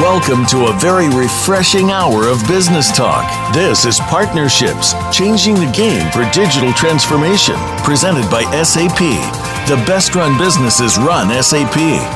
Welcome to a very refreshing hour of business talk. This is Partnerships, changing the game for digital transformation, presented by SAP. The best run businesses run SAP.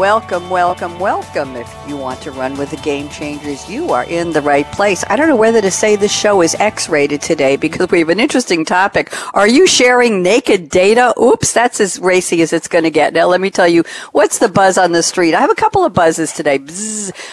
Welcome, welcome, welcome. If you want to run with the game changers, you are in the right place. I don't know whether to say this show is X rated today because we have an interesting topic. Are you sharing naked data? Oops, that's as racy as it's going to get. Now, let me tell you what's the buzz on the street. I have a couple of buzzes today.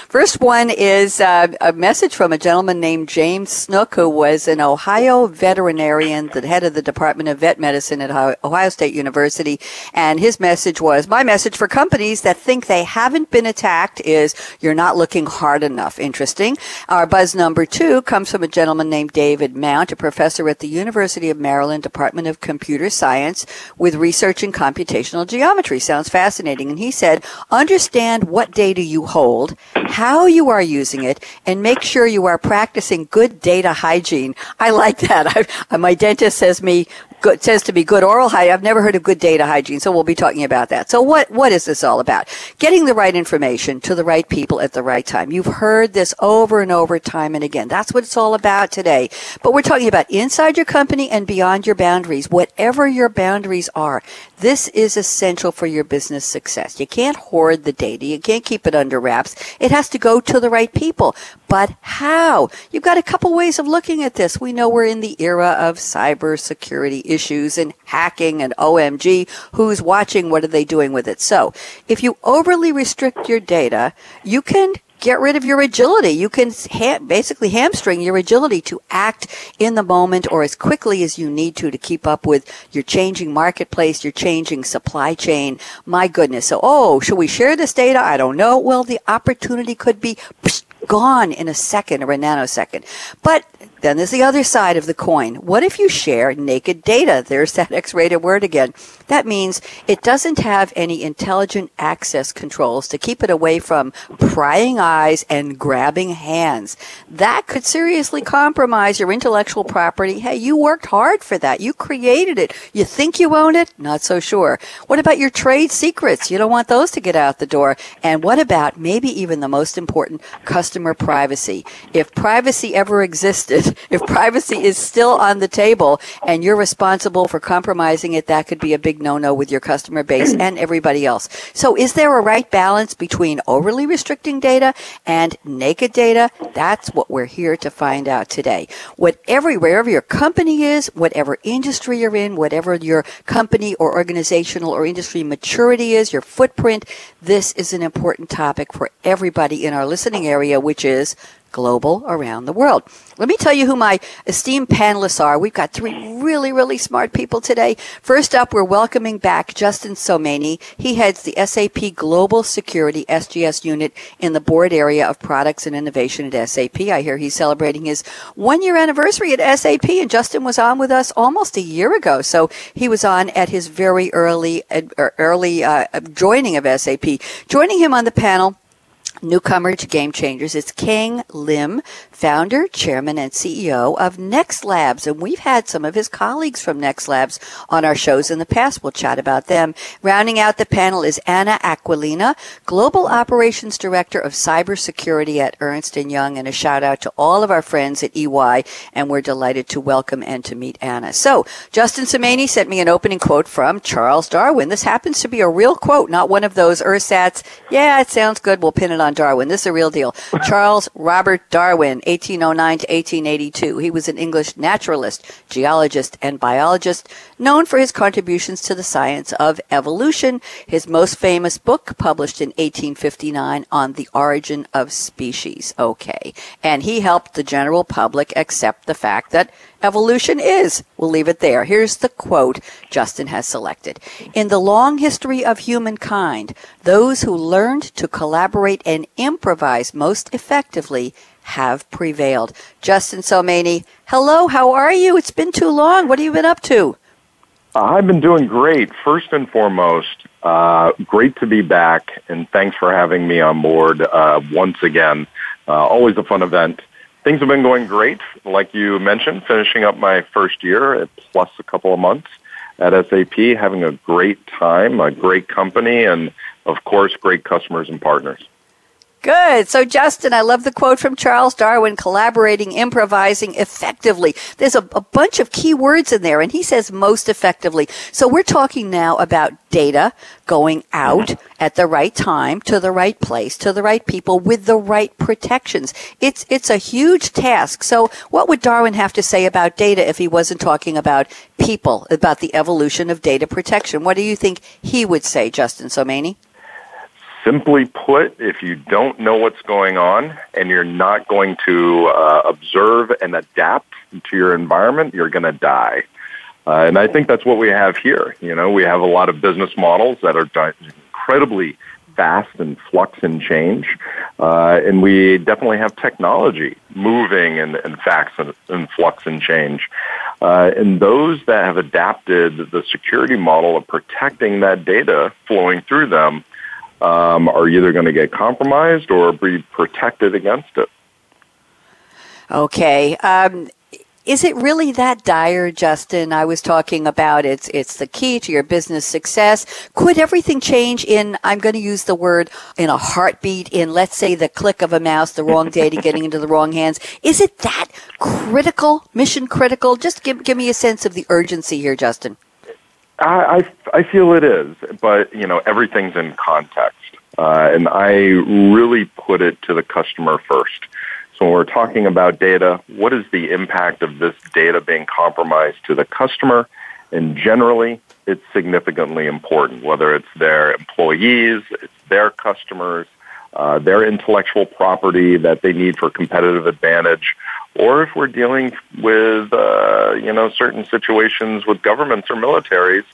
First one is uh, a message from a gentleman named James Snook, who was an Ohio veterinarian, the head of the Department of Vet Medicine at Ohio State University. And his message was my message for companies that think think they haven't been attacked is you're not looking hard enough. Interesting. Our buzz number two comes from a gentleman named David Mount, a professor at the University of Maryland Department of Computer Science with research in computational geometry. Sounds fascinating. And he said, understand what data you hold, how you are using it, and make sure you are practicing good data hygiene. I like that. I, my dentist says me, good, says to be good oral hygiene. I've never heard of good data hygiene, so we'll be talking about that. So what, what is this all about? Getting the right information to the right people at the right time. You've heard this over and over time and again. That's what it's all about today. But we're talking about inside your company and beyond your boundaries. Whatever your boundaries are, this is essential for your business success. You can't hoard the data. You can't keep it under wraps. It has to go to the right people. But how? You've got a couple ways of looking at this. We know we're in the era of cybersecurity issues and hacking and OMG. Who's watching? What are they doing with it? So if you overly restrict your data, you can get rid of your agility. You can ha- basically hamstring your agility to act in the moment or as quickly as you need to to keep up with your changing marketplace, your changing supply chain. My goodness. So, oh, should we share this data? I don't know. Well, the opportunity could be gone in a second or a nanosecond. But then there's the other side of the coin. What if you share naked data? There's that X-rated word again. That means it doesn't have any intelligent access controls to keep it away from prying eyes and grabbing hands. That could seriously compromise your intellectual property. Hey, you worked hard for that. You created it. You think you own it? Not so sure. What about your trade secrets? You don't want those to get out the door. And what about maybe even the most important customer privacy? If privacy ever existed, if privacy is still on the table and you're responsible for compromising it, that could be a big no-no with your customer base and everybody else. So is there a right balance between overly restricting data and naked data? That's what we're here to find out today. Whatever, wherever your company is, whatever industry you're in, whatever your company or organizational or industry maturity is, your footprint, this is an important topic for everybody in our listening area, which is global around the world. Let me tell you who my esteemed panelists are. We've got three really, really smart people today. First up, we're welcoming back Justin Somaini. He heads the SAP Global Security SGS unit in the board area of products and innovation at SAP. I hear he's celebrating his one year anniversary at SAP and Justin was on with us almost a year ago. So he was on at his very early, early uh, joining of SAP. Joining him on the panel newcomer to Game Changers. It's Keng Lim, founder, chairman, and CEO of NextLabs. And we've had some of his colleagues from NextLabs on our shows in the past. We'll chat about them. Rounding out the panel is Anna Aquilina, Global Operations Director of Cybersecurity at Ernst & Young. And a shout out to all of our friends at EY. And we're delighted to welcome and to meet Anna. So Justin Somaini sent me an opening quote from Charles Darwin. This happens to be a real quote, not one of those ersatz. Yeah, it sounds good. We'll pin it on on Darwin. This is a real deal. Charles Robert Darwin, 1809 to 1882. He was an English naturalist, geologist, and biologist, known for his contributions to the science of evolution. His most famous book, published in 1859, on the origin of species. Okay. And he helped the general public accept the fact that evolution is. We'll leave it there. Here's the quote Justin has selected. In the long history of humankind, those who learned to collaborate and improvise most effectively have prevailed. Justin Somaini, hello, how are you? It's been too long. What have you been up to? Uh, I've been doing great. First and foremost, uh, great to be back, and thanks for having me on board uh, once again. Uh, always a fun event things have been going great. Like you mentioned, finishing up my first year plus a couple of months at SAP, having a great time, a great company, and of course, great customers and partners. Good. So, Justin, I love the quote from Charles Darwin collaborating, improvising effectively. There's a, a, bunch of key words in there, and he says most effectively. So, we're talking now about data going out mm-hmm. at the right time, to the right place, to the right people with the right protections. It's, it's a huge task. So, what would Darwin have to say about data if he wasn't talking about people, about the evolution of data protection? What do you think he would say, Justin Somaini? Simply put, if you don't know what's going on and you're not going to uh, observe and adapt to your environment, you're going to die. Uh, and I think that's what we have here. You know, we have a lot of business models that are incredibly fast and flux and change. Uh, and we definitely have technology moving and, and facts and, and flux and change. Uh, and those that have adapted the security model of protecting that data flowing through them um, are either going to get compromised or be protected against it. Okay. Um, is it really that dire, Justin? I was talking about it's it's the key to your business success. Could everything change in I'm going to use the word in a heartbeat in let's say the click of a mouse, the wrong data getting into the wrong hands? Is it that critical, mission critical? Just give give me a sense of the urgency here, Justin. I, I, I feel it is, but you know everything's in context, uh, and I really put it to the customer first. So when we're talking about data, what is the impact of this data being compromised to the customer? And generally, it's significantly important, whether it's their employees, it's their customers, uh, their intellectual property that they need for competitive advantage, or if we're dealing with uh, you know certain situations with governments or militaries,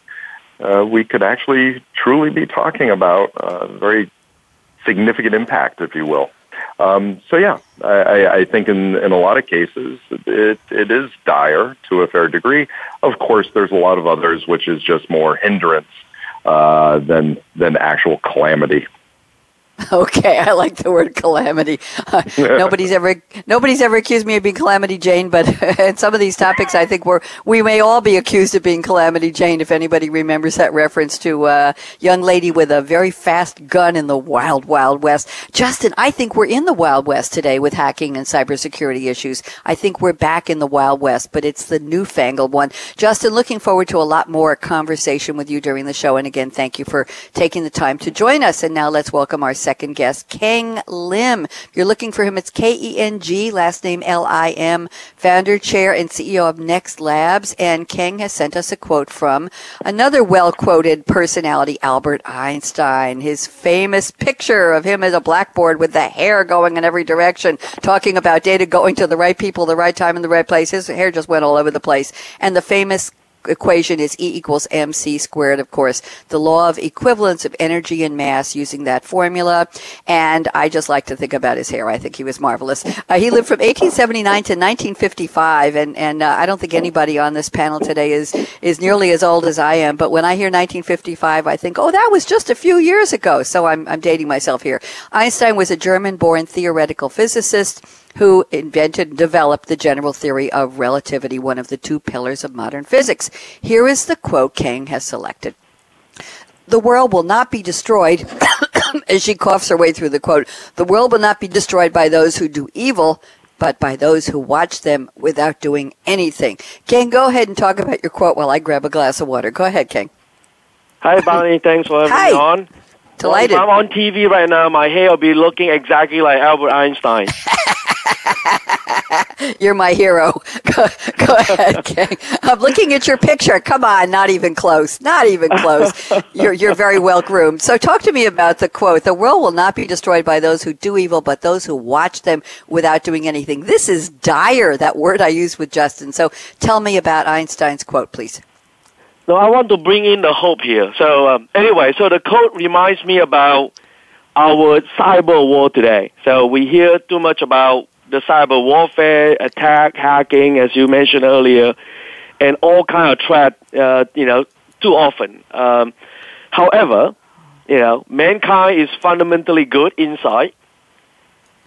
uh, we could actually truly be talking about a very significant impact, if you will. Um, so yeah, I, I think in, in a lot of cases it, it is dire to a fair degree. Of course, there's a lot of others which is just more hindrance uh, than than actual calamity. Okay, I like the word calamity. Uh, nobody's ever nobody's ever accused me of being calamity Jane, but in some of these topics, I think we're we may all be accused of being calamity Jane. If anybody remembers that reference to a young lady with a very fast gun in the wild wild west, Justin, I think we're in the wild west today with hacking and cybersecurity issues. I think we're back in the wild west, but it's the newfangled one. Justin, looking forward to a lot more conversation with you during the show, and again, thank you for taking the time to join us. And now let's welcome our second guest, Keng Lim. If you're looking for him, it's K E N G, last name L I M, founder, chair, and CEO of NextLabs. And Keng has sent us a quote from another well quoted personality, Albert Einstein. His famous picture of him as a blackboard with the hair going in every direction, talking about data going to the right people, the right time, in the right place. His hair just went all over the place. And the famous equation is E equals mc squared, of course. The law of equivalence of energy and mass using that formula. And I just like to think about his hair. I think he was marvelous. Uh, he lived from 1879 to 1955. And, and uh, I don't think anybody on this panel today is, is nearly as old as I am. But when I hear 1955, I think, oh, that was just a few years ago. So I'm, I'm dating myself here. Einstein was a German born theoretical physicist who invented and developed the general theory of relativity, one of the two pillars of modern physics. Here is the quote Keng has selected. The world will not be destroyed, as she coughs her way through the quote, the world will not be destroyed by those who do evil, but by those who watch them without doing anything. Keng, go ahead and talk about your quote while I grab a glass of water. Go ahead, Keng. Hi, Bonnie. Thanks for having Hi. me on. Delighted. Well, if I'm on TV right now, my hair will be looking exactly like Albert Einstein. You're my hero. Go, go ahead, Keng. I'm looking at your picture. Come on, not even close. Not even close. You're, you're very well groomed. So talk to me about the quote. The world will not be destroyed by those who do evil, but those who watch them without doing anything. This is dire, that word I used with Justin. So tell me about Einstein's quote, please. No, I want to bring in the hope here. So um, anyway, so the quote reminds me about our cyber war today. So we hear too much about the cyber warfare, attack, hacking, as you mentioned earlier, and all kind of threat. Uh, you know, too often. Um, however, you know, mankind is fundamentally good inside,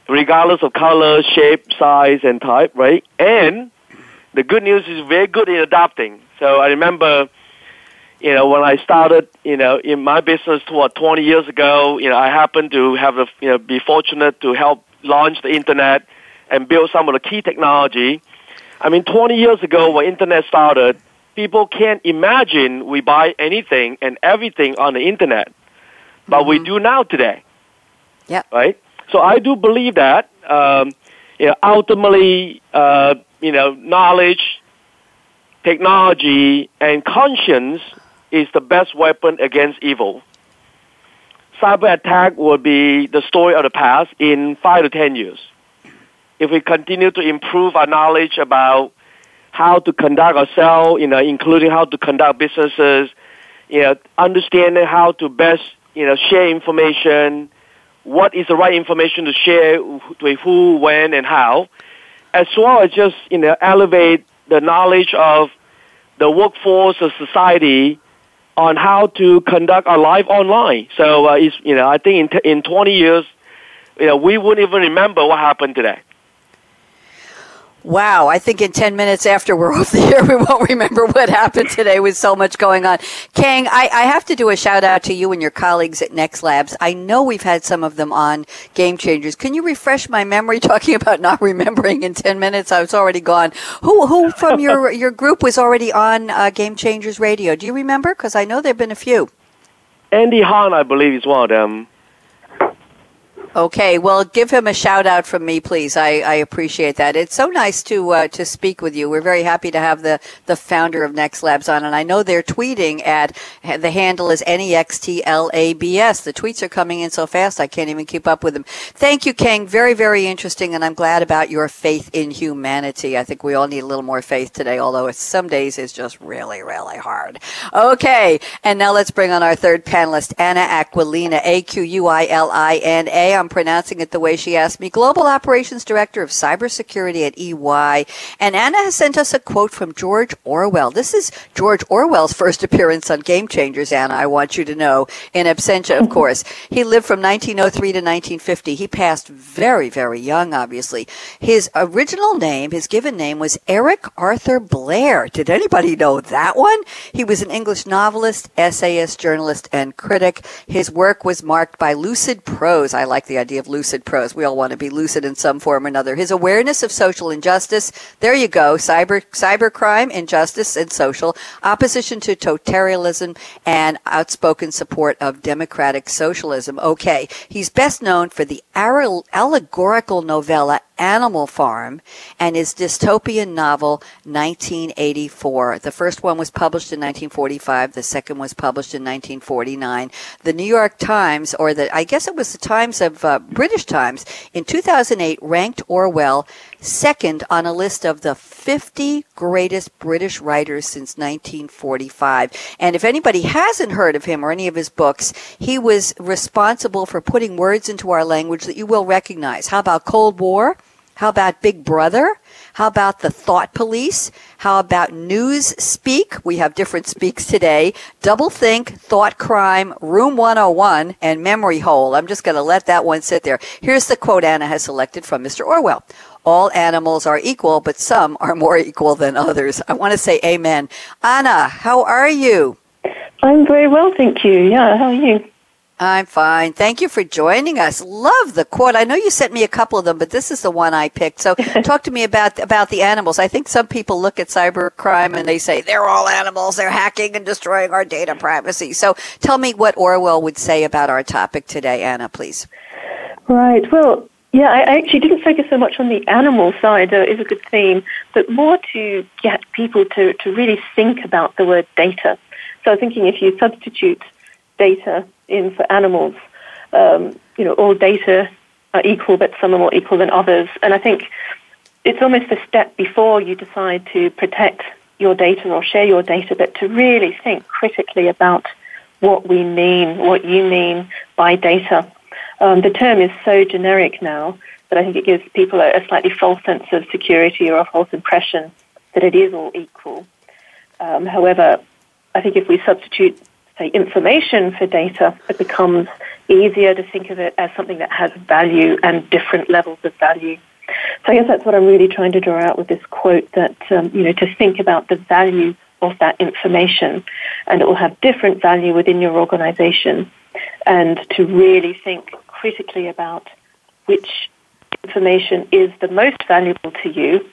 regardless of color, shape, size, and type, right? And the good news is very good in adapting. So I remember you know, when I started, you know, in my business, what, 20 years ago, you know, I happened to have, a, you know, be fortunate to help launch the internet and build some of the key technology. I mean, 20 years ago when internet started, people can't imagine we buy anything and everything on the internet, but mm-hmm. we do now today. Yeah. Right? So I do believe that, um, you know, ultimately, uh, you know, knowledge, technology, and conscience is the best weapon against evil. Cyber attack will be the story of the past in five to ten years. If we continue to improve our knowledge about how to conduct ourselves, you know, including how to conduct businesses, you know, understanding how to best, you know, share information, what is the right information to share with who, when, and how, as well as just, you know, elevate the knowledge of the workforce of society on how to conduct our life online. So, uh, it's, you know, I think in, t- in 20 years, you know, we wouldn't even remember what happened today. Wow, I think in 10 minutes after we're off the air, we won't remember what happened today with so much going on. Keng, I, I, have to do a shout out to you and your colleagues at NextLabs. I know we've had some of them on Game Changers. Can you refresh my memory talking about not remembering in 10 minutes? I was already gone. Who, who from your, your group was already on uh, Game Changers Radio? Do you remember? Because I know there have been a few. Andy Hahn, I believe, is one of them. Okay, well, give him a shout out from me, please. I, I appreciate that. It's so nice to uh, to speak with you. We're very happy to have the, the founder of NextLabs on, and I know they're tweeting at the handle is nextlabs. The tweets are coming in so fast I can't even keep up with them. Thank you, Keng. Very very interesting, and I'm glad about your faith in humanity. I think we all need a little more faith today, although some days is just really really hard. Okay, and now let's bring on our third panelist, Anna Aquilina, A Q U I L I N A. I'm pronouncing it the way she asked me, Global Operations Director of Cybersecurity at EY. And Anna has sent us a quote from George Orwell. This is George Orwell's first appearance on Game Changers, Anna, I want you to know, in absentia, of course. He lived from 1903 to 1950. He passed very, very young, obviously. His original name, his given name, was Eric Arthur Blair. Did anybody know that one? He was an English novelist, essayist, journalist, and critic. His work was marked by lucid prose. I like the the idea of lucid prose. We all want to be lucid in some form or another. His awareness of social injustice. There you go. Cyber, cyber crime, injustice, and social opposition to totalitarianism and outspoken support of democratic socialism. Okay. He's best known for the allegorical novella Animal Farm and his dystopian novel 1984. The first one was published in 1945. The second was published in 1949. The New York Times, or the I guess it was the Times of uh, British Times, in 2008 ranked Orwell second on a list of the 50 greatest British writers since 1945. And if anybody hasn't heard of him or any of his books, he was responsible for putting words into our language that you will recognize. How about Cold War? How about Big Brother? How about the Thought Police? How about News Speak? We have different speaks today. Doublethink, Thought Crime, Room 101, and Memory Hole. I'm just going to let that one sit there. Here's the quote Anna has selected from Mr. Orwell. All animals are equal, but some are more equal than others. I want to say amen. Anna, how are you? I'm very well, thank you. Yeah, how are you? I'm fine. Thank you for joining us. Love the quote. I know you sent me a couple of them, but this is the one I picked. So talk to me about about the animals. I think some people look at cybercrime and they say they're all animals. They're hacking and destroying our data privacy. So tell me what Orwell would say about our topic today, Anna, please. Right. Well, yeah, I actually didn't focus so much on the animal side, though it is a good theme, but more to get people to, to really think about the word data. So I was thinking if you substitute data in for animals. Um, you know, all data are equal, but some are more equal than others. And I think it's almost a step before you decide to protect your data or share your data, but to really think critically about what we mean, what you mean by data. Um, the term is so generic now that I think it gives people a, a, slightly false sense of security or a false impression that it is all equal. Um, however, I think if we substitute say, information for data, it becomes easier to think of it as something that has value and different levels of value. So I guess that's what I'm really trying to draw out with this quote that, um, you know, to think about the value of that information and it will have different value within your organization and to really think critically about which information is the most valuable to you,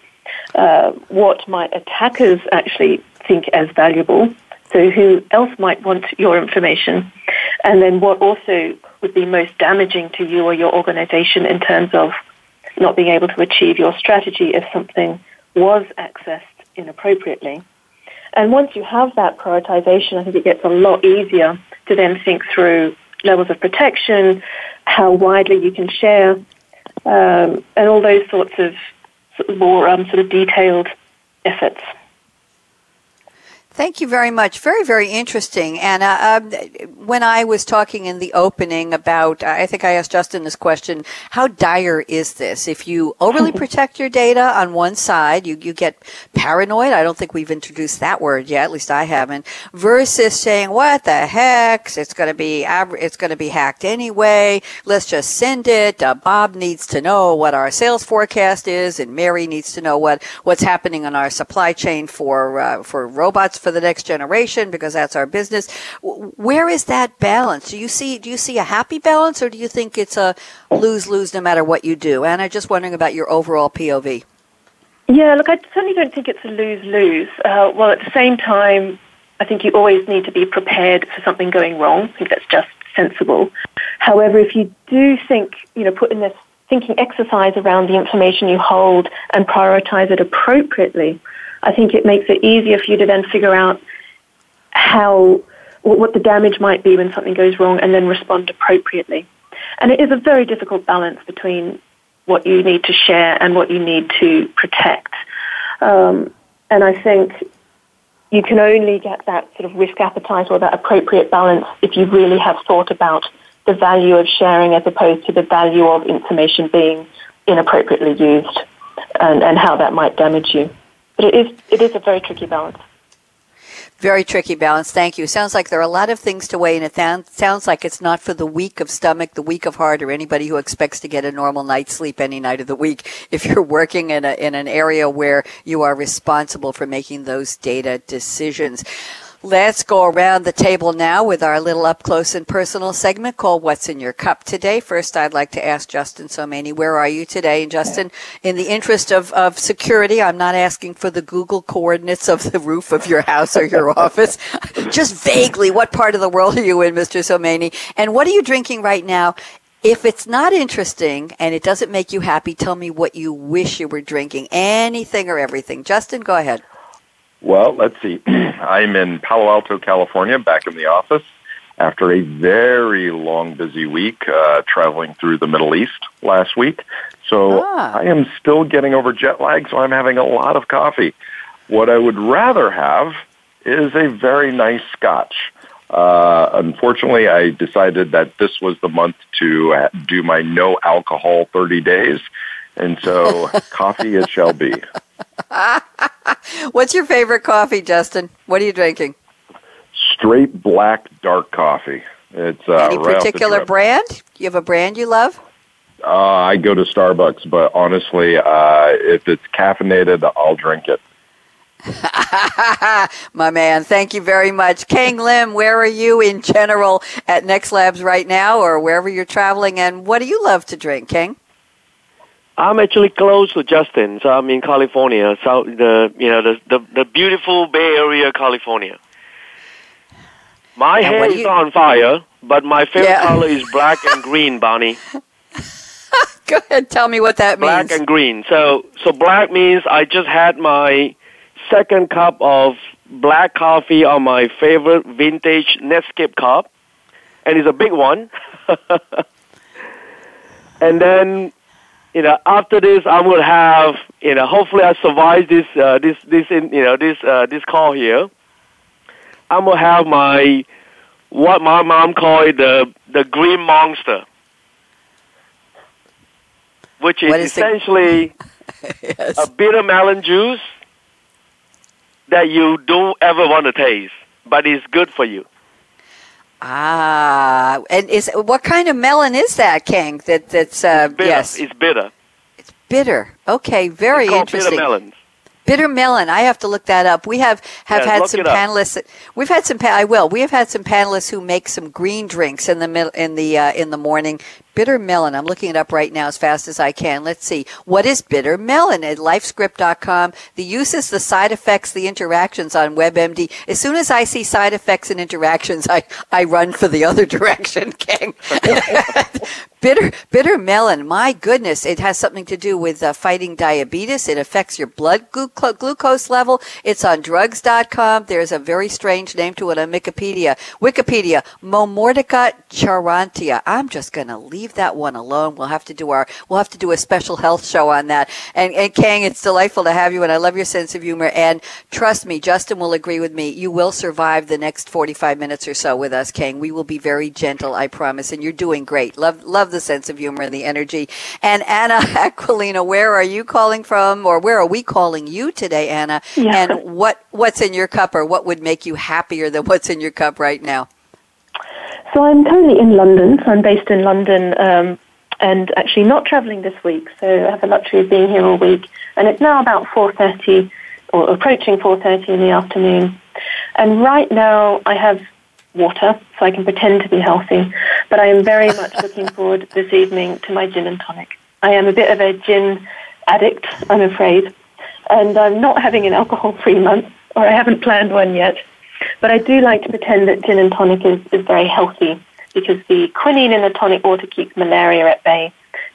uh, what might attackers actually think as valuable, so who else might want your information? And then what also would be most damaging to you or your organization in terms of not being able to achieve your strategy if something was accessed inappropriately. And once you have that prioritization, I think it gets a lot easier to then think through levels of protection, how widely you can share, um, and all those sorts of, more um, sort of detailed efforts. Thank you very much. Very, very interesting. And uh, um, when I was talking in the opening about, I think I asked Justin this question: How dire is this? If you overly protect your data on one side, you you get paranoid. I don't think we've introduced that word yet. At least I haven't. Versus saying, "What the heck? It's going to be it's going to be hacked anyway. Let's just send it." Uh, Bob needs to know what our sales forecast is, and Mary needs to know what what's happening on our supply chain for uh, for robots for the next generation because that's our business. Where is that balance? Do you see do you see a happy balance or do you think it's a lose lose no matter what you do? I'm just wondering about your overall POV. Yeah, look, I certainly don't think it's a lose lose. Uh, well, at the same time, I think you always need to be prepared for something going wrong. I think that's just sensible. However, if you do think, you know, put in this thinking exercise around the information you hold and prioritize it appropriately, I think it makes it easier for you to then figure out how what the damage might be when something goes wrong and then respond appropriately. And it is a very difficult balance between what you need to share and what you need to protect. Um, and I think you can only get that sort of risk appetite or that appropriate balance if you really have thought about the value of sharing as opposed to the value of information being inappropriately used and, and how that might damage you. It is, it is a very tricky balance. Very tricky balance. Thank you. Sounds like there are a lot of things to weigh, and it sounds like it's not for the weak of stomach, the weak of heart, or anybody who expects to get a normal night's sleep any night of the week. If you're working in a in an area where you are responsible for making those data decisions. Let's go around the table now with our little up close and personal segment called What's in Your Cup today. First, I'd like to ask Justin Somaini, where are you today? And Justin, in the interest of, of security, I'm not asking for the Google coordinates of the roof of your house or your office. Just vaguely, what part of the world are you in, Mr. Somaini? And what are you drinking right now? If it's not interesting and it doesn't make you happy, tell me what you wish you were drinking. Anything or everything. Justin, go ahead. Well, let's see. I'm in Palo Alto, California, back in the office after a very long, busy week uh, traveling through the Middle East last week. So ah. I am still getting over jet lag, so I'm having a lot of coffee. What I would rather have is a very nice scotch. Uh, unfortunately, I decided that this was the month to do my no alcohol 30 days, and so coffee it shall be. What's your favorite coffee, Justin? What are you drinking? Straight black dark coffee. It's uh, any right particular brand? You have a brand you love? Uh, I go to Starbucks, but honestly, uh, if it's caffeinated, I'll drink it. My man, thank you very much. Keng Lim, where are you in general at NextLabs right now or wherever you're traveling and what do you love to drink, Keng? I'm actually close to Justin, so I'm in California, so the you know the the, the beautiful Bay Area, California. My And hair is you- on fire, but my favorite Yeah. color is black and green, Bonnie. Go ahead, tell me what that Black means. Black and green. So so black means I just had my second cup of black coffee on my favorite vintage Netscape cup, and it's a big one. and then you know, after this, I'm gonna have, you know, hopefully I survive this, uh, this, this, in, you know, this, uh, this call here. I'm gonna have my, what my mom called it, the, the green monster, which is, is essentially yes. a bitter melon juice that you don't ever want to taste, but it's good for you. Ah, and is what kind of melon is that, Keng? That that's uh, Bitter. yes, It's bitter. It's bitter. Okay, very it's interesting. bitter melons. Bitter melon. I have to look that up. We have have Yeah, had some panelists. We've had some. I will. We have had some panelists who make some green drinks in the middle in the uh, in the morning. Bitter melon. I'm looking it up right now as fast as I can. Let's see. What is bitter melon at lifescript.com? The uses, the side effects, the interactions on WebMD. As soon as I see side effects and interactions, I, I run for the other direction, Keng. bitter bitter melon. My goodness, it has something to do with uh, fighting diabetes. It affects your blood glu- glucose level. It's on drugs.com. There's a very strange name to it on Wikipedia. Wikipedia, Momordica charantia. I'm just going to leave that one alone. We'll have to do our we'll have to do a special health show on that. And and Keng, it's delightful to have you and I love your sense of humor and trust me, Justin will agree with me. You will survive the next 45 minutes or so with us, Keng. We will be very gentle, I promise, and you're doing great. Love love the sense of humor and the energy. And Anna Aquilina, where are you calling from or where are we calling you today, Anna? Yeah. And what what's in your cup or what would make you happier than what's in your cup right now? So I'm currently in London. So I'm based in London um, and actually not travelling this week. So I have the luxury of being here all week. And it's now about 4.30 or approaching 4.30 in the afternoon. And right now I have water so I can pretend to be healthy. But I am very much looking forward this evening to my gin and tonic. I am a bit of a gin addict, I'm afraid. And I'm not having an alcohol-free month, or I haven't planned one yet. But I do like to pretend that gin and tonic is, is very healthy because the quinine in the tonic water keeps malaria at bay.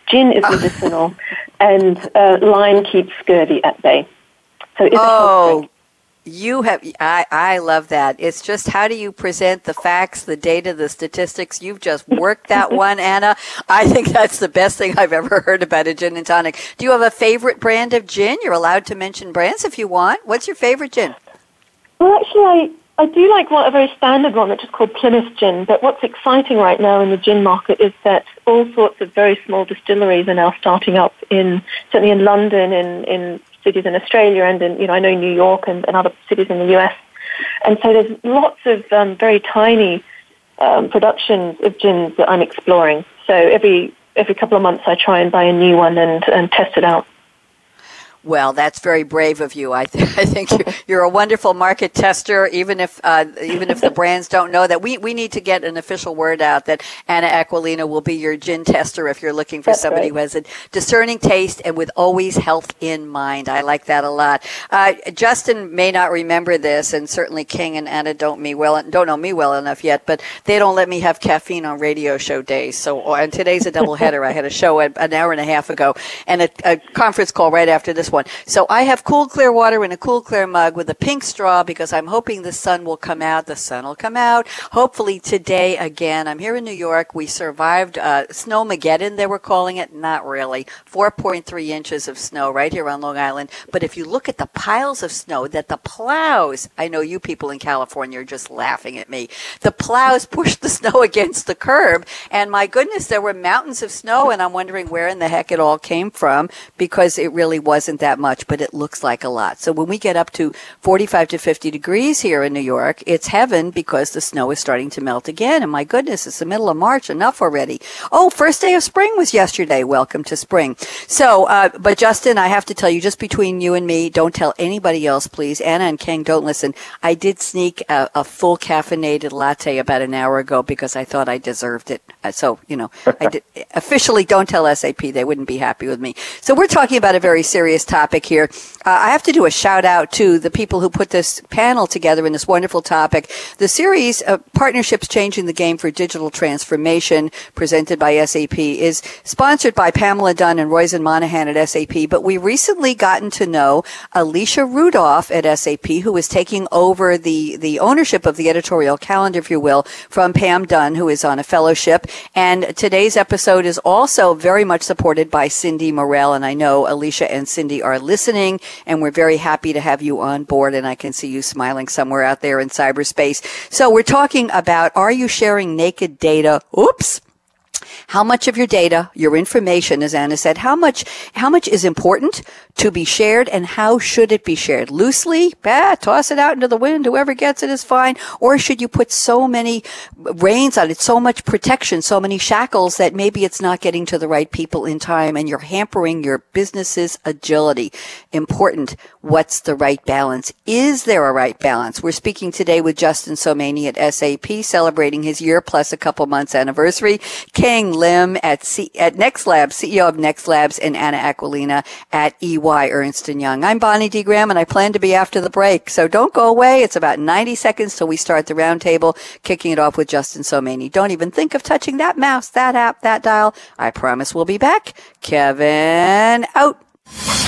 Gin is medicinal, and uh, lime keeps scurvy at bay. So it's Oh. You have. I I love that. It's just how do you present the facts, the data, the statistics? You've just worked that one, Anna. I think that's the best thing I've ever heard about a gin and tonic. Do you have a favorite brand of gin? You're allowed to mention brands if you want. What's your favorite gin? Well, actually, I, I do like one, a very standard one, which is called Plymouth Gin. But what's exciting right now in the gin market is that all sorts of very small distilleries are now starting up in certainly in London, in in cities in Australia, and in you know I know New York and, and other cities in the US. And so there's lots of um, very tiny um, productions of gins that I'm exploring. So every every couple of months I try and buy a new one and and test it out. Well, that's very brave of you. I, th- I think you're, you're a wonderful market tester, even if uh, even if the brands don't know that. We we need to get an official word out that Anna Aquilina will be your gin tester if you're looking for That's somebody right. who has a discerning taste and with always health in mind. I like that a lot. Uh, Justin may not remember this, and certainly Keng and Anna don't me well don't know me well enough yet, but they don't let me have caffeine on radio show days. So and today's a double header. I had a show an an hour and a half ago and a, a conference call right after this one. So I have cool clear water in a cool clear mug with a pink straw because I'm hoping the sun will come out. The sun will come out. Hopefully today again. I'm here in New York. We survived uh, snowmageddon. They were calling it. Not really. 4.3 inches of snow right here on Long Island. But if you look at the piles of snow that the plows, I know you people in California are just laughing at me. The plows pushed the snow against the curb, and my goodness, there were mountains of snow, and I'm wondering where in the heck it all came from because it really wasn't isn't that much, but it looks like a lot. So when we get up to 45 to 50 degrees here in New York, it's heaven because the snow is starting to melt again. And my goodness, it's the middle of March, enough already. Oh, first day of spring was yesterday. Welcome to spring. So, uh, but Justin, I have to tell you, just between you and me, don't tell anybody else, please. Anna and Keng, don't listen. I did sneak a, a full caffeinated latte about an hour ago because I thought I deserved it. Uh, so, you know, I did officially don't tell SAP. They wouldn't be happy with me. So we're talking about a very serious topic here. Uh, I have to do a shout out to the people who put this panel together in this wonderful topic. The series, Partnerships Changing the Game for Digital Transformation, presented by SAP, is sponsored by Pamela Dunn and Roizen Monahan at SAP. But we recently gotten to know Alicia Rudolph at SAP, who is taking over the, the ownership of the editorial calendar, if you will, from Pam Dunn, who is on a fellowship. And today's episode is also very much supported by Cindy Morel. And I know Alicia and Cindy are listening, and we're very happy to have you on board. And I can see you smiling somewhere out there in cyberspace. So we're talking about are you sharing naked data? Oops how much of your data, your information, as Anna said, how much, how much is important to be shared and how should it be shared? Loosely? Bah, toss it out into the wind. Whoever gets it is fine. Or should you put so many reins on it, so much protection, so many shackles that maybe it's not getting to the right people in time and you're hampering your business's agility? Important. What's the right balance? Is there a right balance? We're speaking today with Justin Somaini at SAP, celebrating his year plus a couple months anniversary. Keng Lim at C- at NextLabs, CEO of NextLabs, and Anna Aquilina at EY Ernst & Young. I'm Bonnie D. Graham, and I plan to be after the break. So don't go away. It's about 90 seconds till we start the roundtable, kicking it off with Justin Somaini. Don't even think of touching that mouse, that app, that dial. I promise we'll be back. Kevin out.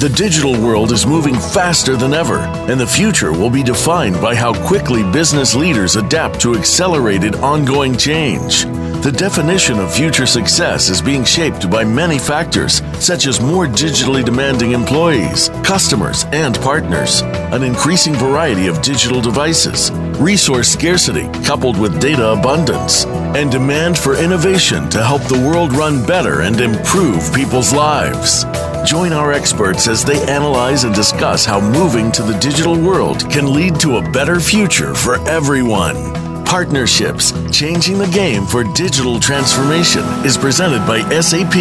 The digital world is moving faster than ever, and the future will be defined by how quickly business leaders adapt to accelerated ongoing change. The definition of future success is being shaped by many factors, such as more digitally demanding employees, customers, and partners, an increasing variety of digital devices, resource scarcity coupled with data abundance, and demand for innovation to help the world run better and improve people's lives. Join our experts as they analyze and discuss how moving to the digital world can lead to a better future for everyone. Partnerships Changing the Game for Digital Transformation is presented by SAP.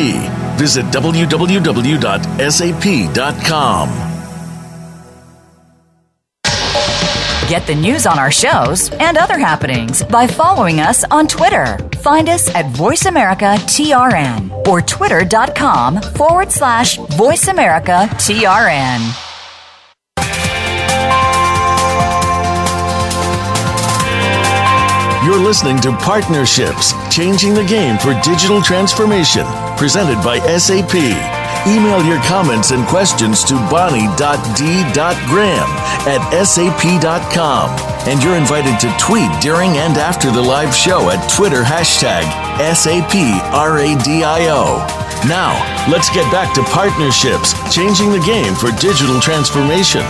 Visit www.sap.com. Get the news on our shows and other happenings by following us on Twitter. Find us at VoiceAmericaTRN or twitter.com forward slash VoiceAmericaTRN. You're listening to Partnerships Changing the Game for Digital Transformation, presented by SAP. Email your comments and questions to bonnie.d.graham at sap.com. And you're invited to tweet during and after the live show at Twitter hashtag SAPRADIO. Now, let's get back to partnerships, changing the game for digital transformation.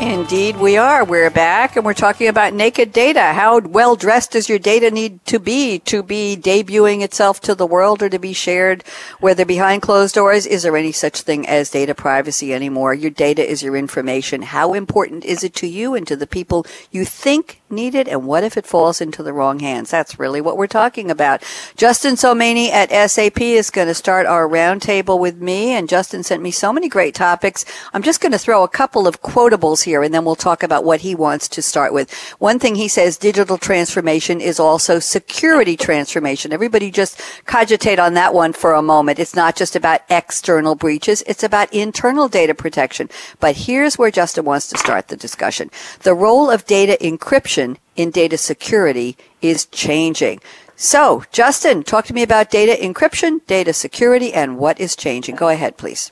Indeed, we are. We're back and we're talking about naked data. How well dressed does your data need to be to be debuting itself to the world or to be shared, whether behind closed doors? Is there any such thing as data privacy anymore? Your data is your information. How important is it to you and to the people you think need it? And what if it falls into the wrong hands? That's really what we're talking about. Justin Somaini at SAP is going to start our roundtable with me. And Justin sent me so many great topics. I'm just going to throw a couple of quotables here and then we'll talk about what he wants to start with. One thing he says digital transformation is also security transformation. Everybody just cogitate on that one for a moment. It's not just about external breaches. It's about internal data protection. But here's where Justin wants to start the discussion. The role of data encryption in data security is changing. So, Justin, talk to me about data encryption, data security, and what is changing. Go ahead, please.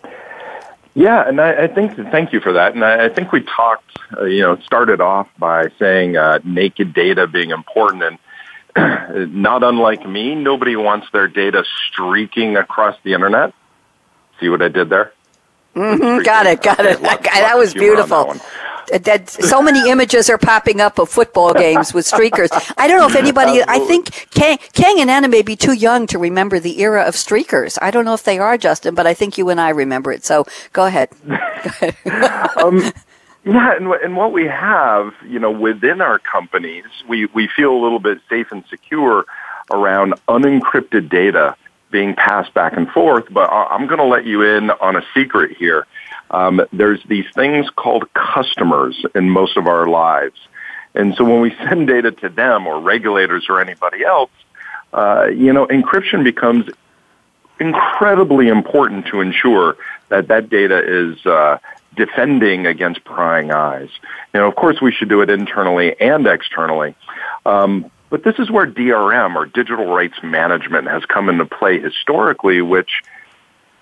Yeah, and I, I think thank you for that. And I, I think we talked, uh, you know, started off by saying uh, naked data being important, and not unlike me, nobody wants their data streaking across the internet. See what I did there? Mm-hmm, got it, got it. that was beautiful. That, that, so many images are popping up of football games with streakers. I don't know if anybody. I think Keng, Keng and Anna may be too young to remember the era of streakers. I don't know if they are, Justin, but I think you and I remember it. So go ahead. Go ahead. um, yeah, and, and what we have, you know, within our companies, we, we feel a little bit safe and secure around unencrypted data being passed back and forth. But I'm going to let you in on a secret here. Um, there's these things called customers in most of our lives. And so when we send data to them or regulators or anybody else, uh, you know, encryption becomes incredibly important to ensure that that data is uh, defending against prying eyes. Know, of course, we should do it internally and externally. Um, but this is where DRM or digital rights management has come into play historically, which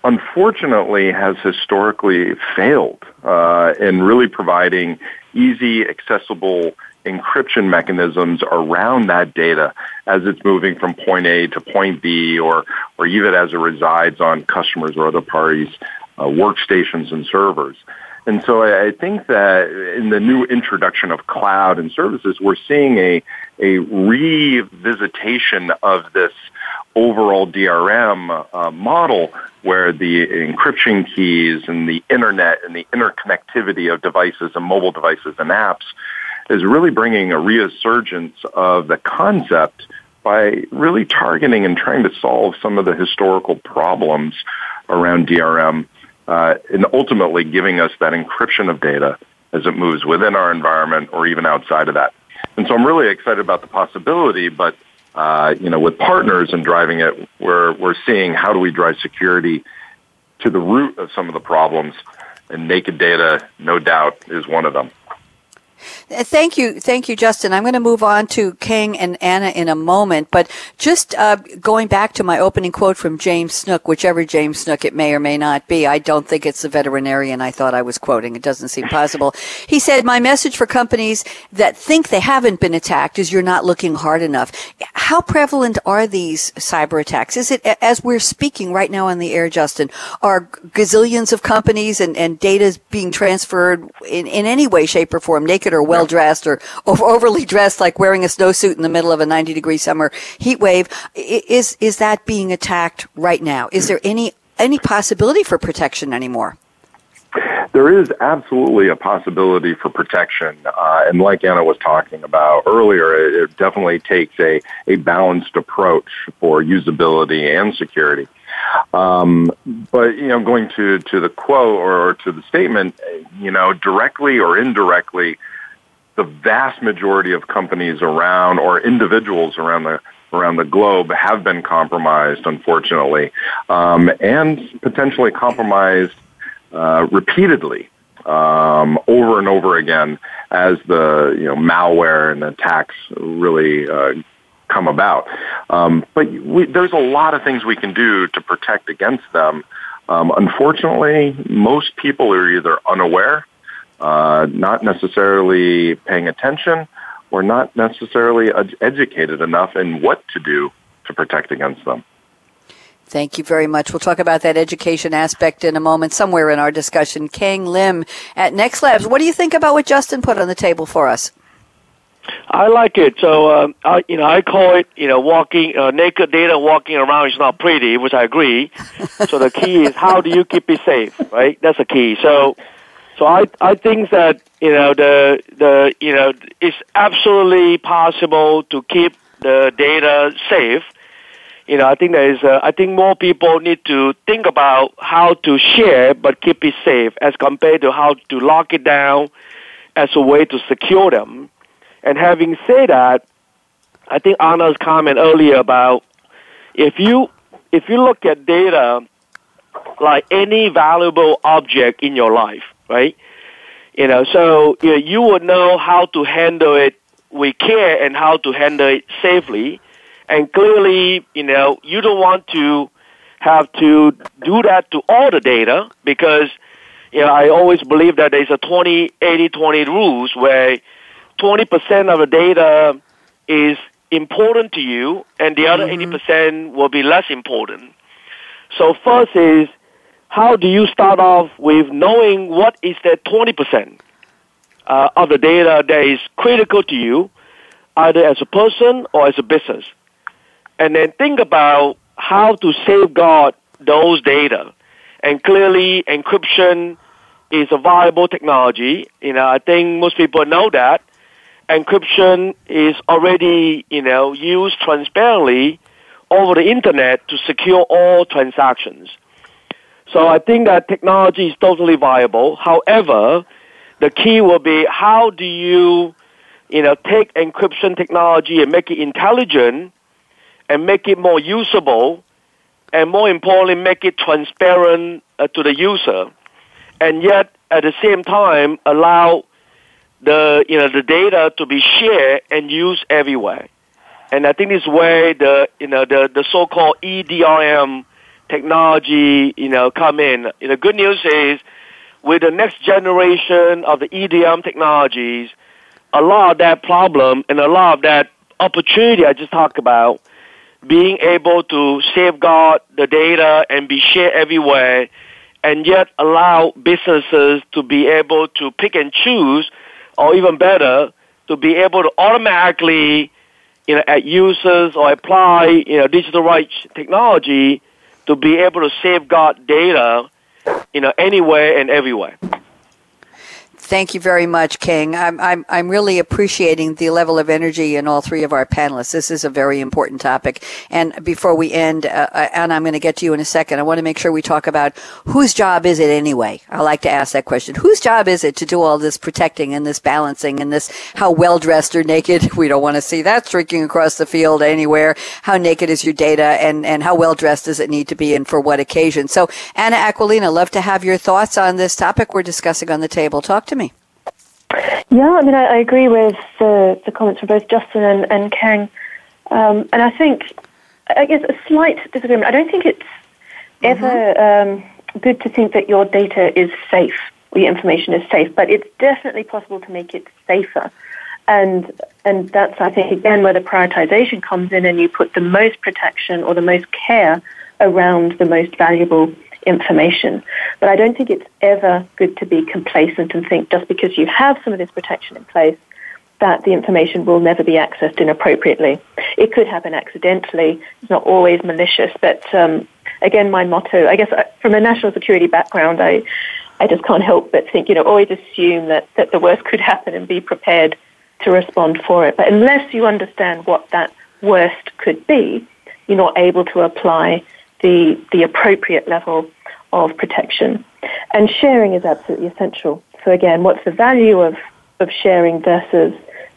unfortunately has historically failed uh, in really providing easy, accessible encryption mechanisms around that data as it's moving from point A to point B or, or even as it resides on customers or other parties' uh, workstations and servers. And so I think that in the new introduction of cloud and services, we're seeing a, a revisitation of this overall DRM uh, model where the encryption keys and the internet and the interconnectivity of devices and mobile devices and apps is really bringing a resurgence of the concept by really targeting and trying to solve some of the historical problems around DRM uh, and ultimately giving us that encryption of data as it moves within our environment or even outside of that. And so I'm really excited about the possibility, but uh, you know, with partners and driving it, we're we're seeing how do we drive security to the root of some of the problems, and naked data, no doubt, is one of them. Uh, thank you, thank you, Justin. I'm going to move on to Keng and Anna in a moment, but just uh, going back to my opening quote from James Snook, whichever James Snook it may or may not be. I don't think it's the veterinarian I thought I was quoting. It doesn't seem possible. He said, "My message for companies that think they haven't been attacked is you're not looking hard enough." How prevalent are these cyber attacks? Is it as we're speaking right now on the air, Justin? Are gazillions of companies and, and data being transferred in, in any way, shape, or form, naked or well dressed or overly dressed, like wearing a snowsuit in the middle of a 90 degree summer heat wave. Is, is that being attacked right now? Is there any, any possibility for protection anymore? There is absolutely a possibility for protection. Uh, and like Anna was talking about earlier, it, it definitely takes a, a balanced approach for usability and security. Um, but you know, going to to the quote or, or, to the statement, you know, directly or indirectly, the vast majority of companies around or individuals around the around the globe have been compromised, unfortunately, um, and potentially compromised uh, repeatedly um, over and over again as the you know malware and attacks really uh, come about. Um, but we, there's a lot of things we can do to protect against them. Um, unfortunately, most people are either unaware uh, not necessarily paying attention or not necessarily ed- educated enough in what to do to protect against them. Thank you very much. We'll talk about that education aspect in a moment, somewhere in our discussion. Keng Lim at NextLabs. What do you think about what Justin put on the table for us? I like it. So, um, I, you know, I call it, you know, walking uh, naked data walking around is not pretty, which I agree. so the key is how do you keep it safe, right? That's the key. So, so I I think that you know the the you know it's absolutely possible to keep the data safe. You know, I think there is. I think more people need to think about how to share but keep it safe, as compared to how to lock it down as a way to secure them. And having said that, I think Anna's comment earlier about if you if you look at data like any valuable object in your life, right? You know, so you, know, you would know how to handle it with care and how to handle it safely. And clearly, you know, you don't want to have to do that to all the data because, you know, I always believe that there's a 20, 80, 20 rules where 20% of the data is important to you and the other mm-hmm. 80% will be less important. So first is how do you start off with knowing what is that 20% uh, of the data that is critical to you, either as a person or as a business? And then think about how to safeguard those data. And clearly, encryption is a viable technology. You know, I think most people know that. Encryption is already, you know, used transparently over the internet to secure all transactions. So I think that technology is totally viable. However, the key will be how do you, you know, take encryption technology and make it intelligent and make it more usable and more importantly, make it transparent uh, to the user and yet at the same time allow the, you know, the data to be shared and used everywhere. And I think this way the, you know, the, the so-called EDRM technology, you know, come in. The good news is with the next generation of the EDM technologies, a lot of that problem and a lot of that opportunity I just talked about, being able to safeguard the data and be shared everywhere, and yet allow businesses to be able to pick and choose, or even better, to be able to automatically, you know, at users or apply, you know, digital rights technology to be able to safeguard data, you know, anywhere and everywhere. Thank you very much, Keng. I'm, I'm, I'm really appreciating the level of energy in all three of our panelists. This is a very important topic. And before we end, uh, uh Anna, I'm going to get to you in a second. I want to make sure we talk about whose job is it anyway? I like to ask that question. Whose job is it to do all this protecting and this balancing and this how well dressed or naked? We don't want to see that streaking across the field anywhere. How naked is your data and, and how well dressed does it need to be and for what occasion? So, Anna Aquilina, love to have your thoughts on this topic we're discussing on the table. Talk to me. Yeah, I mean, I, I agree with the, the comments from both Justin and, and Keng. Um, and I think, I guess, a slight disagreement. I don't think it's ever mm-hmm. um, good to think that your data is safe your information is safe, but it's definitely possible to make it safer. And and that's I think again where the prioritization comes in, and you put the most protection or the most care around the most valuable information. But I don't think it's ever good to be complacent and think just because you have some of this protection in place that the information will never be accessed inappropriately. It could happen accidentally. It's not always malicious. But um, again, my motto, I guess uh, from a national security background, I, I just can't help but think, you know, always assume that, that the worst could happen and be prepared to respond for it. But unless you understand what that worst could be, you're not able to apply the, the appropriate level of protection. And sharing is absolutely essential. So again, what's the value of, of sharing versus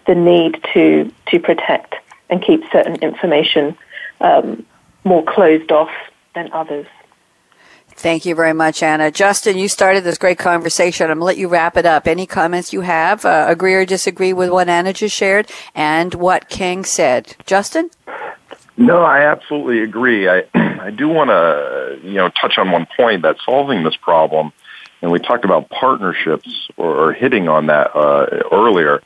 the need to, to protect and keep certain information um, more closed off than others? Thank you very much, Anna. Justin, you started this great conversation. I'm going to let you wrap it up. Any comments you have, uh, agree or disagree with what Anna just shared and what Keng said? Justin? No, I absolutely agree. I I do want to you know touch on one point that solving this problem, and we talked about partnerships or, or hitting on that uh, earlier.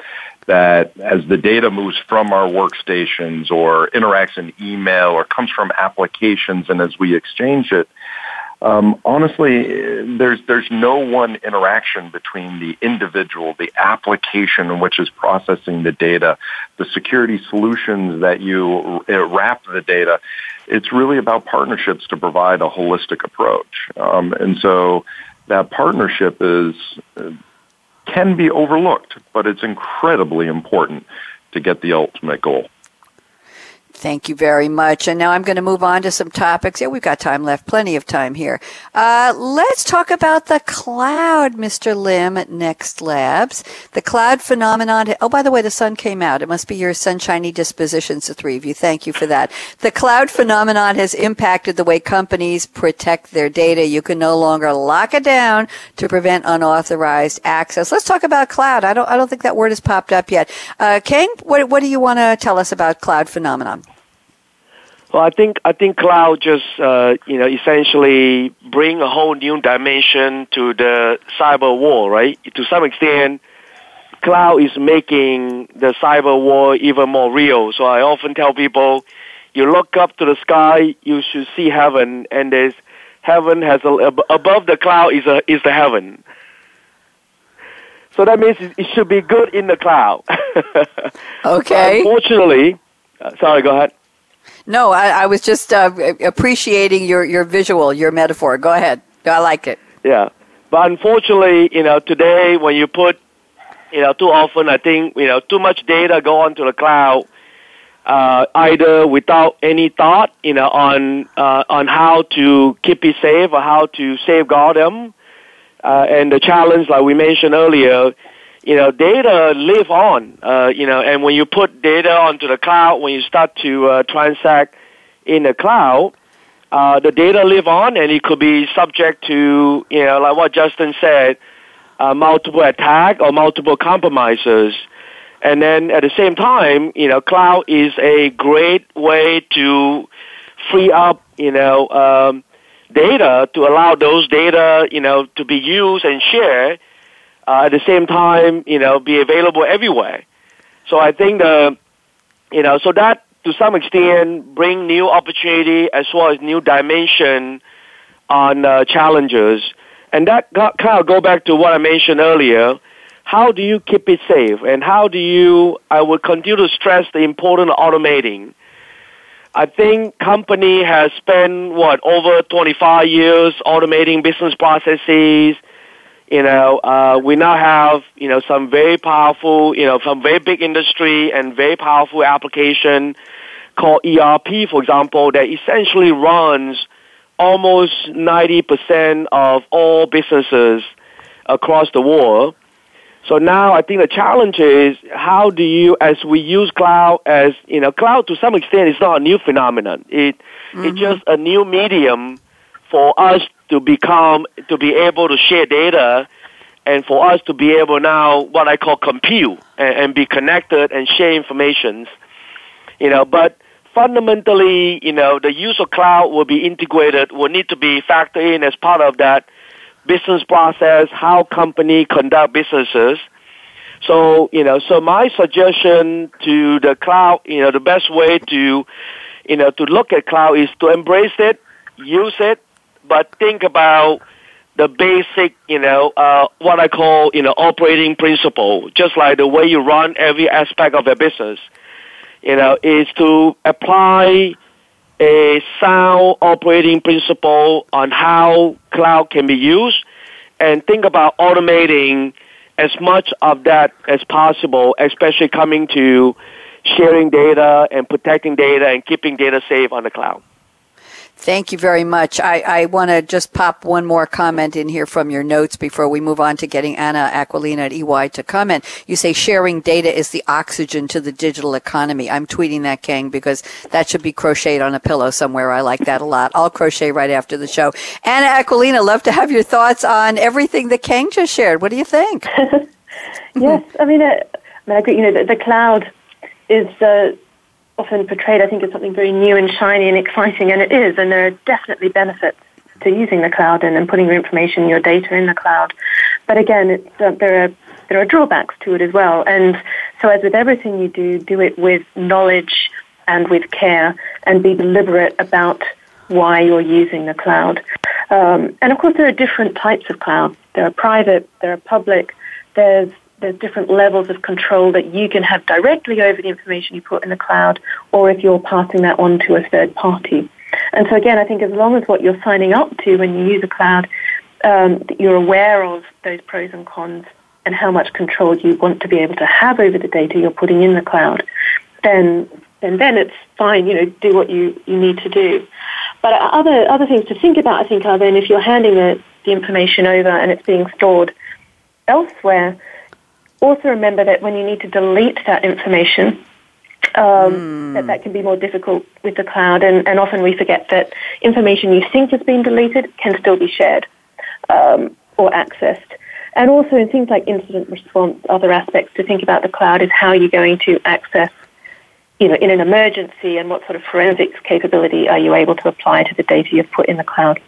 That as the data moves from our workstations or interacts in email or comes from applications, and as we exchange it, um, honestly, there's there's no one interaction between the individual, the application which is processing the data, the security solutions that you uh, wrap the data. It's really about partnerships to provide a holistic approach, um, and so that partnership is uh, can be overlooked, but it's incredibly important to get the ultimate goal. Thank you very much. And now I'm going to move on to some topics. Yeah, we've got time left, plenty of time here. Uh, let's talk about the cloud, Mr. Lim at NextLabs. The cloud phenomenon. Oh, by the way, the sun came out. It must be your sunshiny dispositions, the three of you. Thank you for that. The cloud phenomenon has impacted the way companies protect their data. You can no longer lock it down to prevent unauthorized access. Let's talk about cloud. I don't, I don't think that word has popped up yet. Uh, Keng, what, what do you want to tell us about cloud phenomenon? Well, I think I think cloud just uh, you know essentially bring a whole new dimension to the cyber war, right? To some extent, cloud is making the cyber war even more real. So I often tell people, you look up to the sky, you should see heaven, and there's heaven has a, above the cloud is a, is the heaven. So that means it should be good in the cloud. okay. Unfortunately, uh, sorry, go ahead. No, I, I was just uh, appreciating your, your visual, your metaphor. Go ahead. I like it. Yeah. But unfortunately, you know, today when you put, you know, too often, I think, you know, too much data go onto the cloud, uh, either without any thought, you know, on, uh, on how to keep it safe or how to safeguard them. Uh, and the challenge, like we mentioned earlier, you know, data live on, uh, you know, and when you put data onto the cloud, when you start to uh, transact in the cloud, uh, the data live on and it could be subject to, you know, like what Justin said, uh, multiple attack or multiple compromises. And then at the same time, you know, cloud is a great way to free up, you know, um, data to allow those data, you know, to be used and shared. Uh, at the same time, you know, be available everywhere. So I think the, you know, so that to some extent bring new opportunity as well as new dimension on uh, challenges. And that got, kind of go back to what I mentioned earlier. How do you keep it safe? And how do you, I would continue to stress the importance of automating. I think company has spent, what, over 25 years automating business processes. You know, uh, we now have, you know, some very powerful, you know, some very big industry and very powerful application called ERP, for example, that essentially runs almost 90% of all businesses across the world. So now I think the challenge is how do you, as we use cloud as, you know, cloud to some extent is not a new phenomenon. It, mm-hmm. It's just a new medium for us to become, to be able to share data and for us to be able now, what I call compute and, and be connected and share information. You know, but fundamentally, you know, the use of cloud will be integrated, will need to be factored in as part of that business process, how company conduct businesses. So, you know, so my suggestion to the cloud, you know, the best way to, you know, to look at cloud is to embrace it, use it, but think about the basic, you know, uh, what I call, you know, operating principle, just like the way you run every aspect of a business, you know, is to apply a sound operating principle on how cloud can be used and think about automating as much of that as possible, especially coming to sharing data and protecting data and keeping data safe on the cloud. Thank you very much. I, I want to just pop one more comment in here from your notes before we move on to getting Anna Aquilina at EY to comment. You say sharing data is the oxygen to the digital economy. I'm tweeting that, Keng, because that should be crocheted on a pillow somewhere. I like that a lot. I'll crochet right after the show. Anna Aquilina, love to have your thoughts on everything that Keng just shared. What do you think? yes, I mean, uh, I mean, I agree. You know, the, the cloud is. Uh, often portrayed, I think, as something very new and shiny and exciting, and it is, and there are definitely benefits to using the cloud and, and putting your information, your data in the cloud. But again, uh, there are there are drawbacks to it as well. And so, as with everything you do, do it with knowledge and with care, and be deliberate about why you're using the cloud. Um, and of course, there are different types of cloud. There are private, there are public. There's there's different levels of control that you can have directly over the information you put in the cloud or if you're passing that on to a third party. And so again, I think as long as what you're signing up to when you use a cloud, um, you're aware of those pros and cons and how much control you want to be able to have over the data you're putting in the cloud, then then then it's fine. You know, do what you, you need to do. But other other things to think about, I think, are then if you're handing the, the information over and it's being stored elsewhere, also remember that when you need to delete that information, um, mm. that that can be more difficult with the cloud, and, and often we forget that information you think has been deleted can still be shared um, or accessed. And also in things like incident response, other aspects to think about the cloud is how are you're going to access, you know, in an emergency, and what sort of forensics capability are you able to apply to the data you've put in the cloud.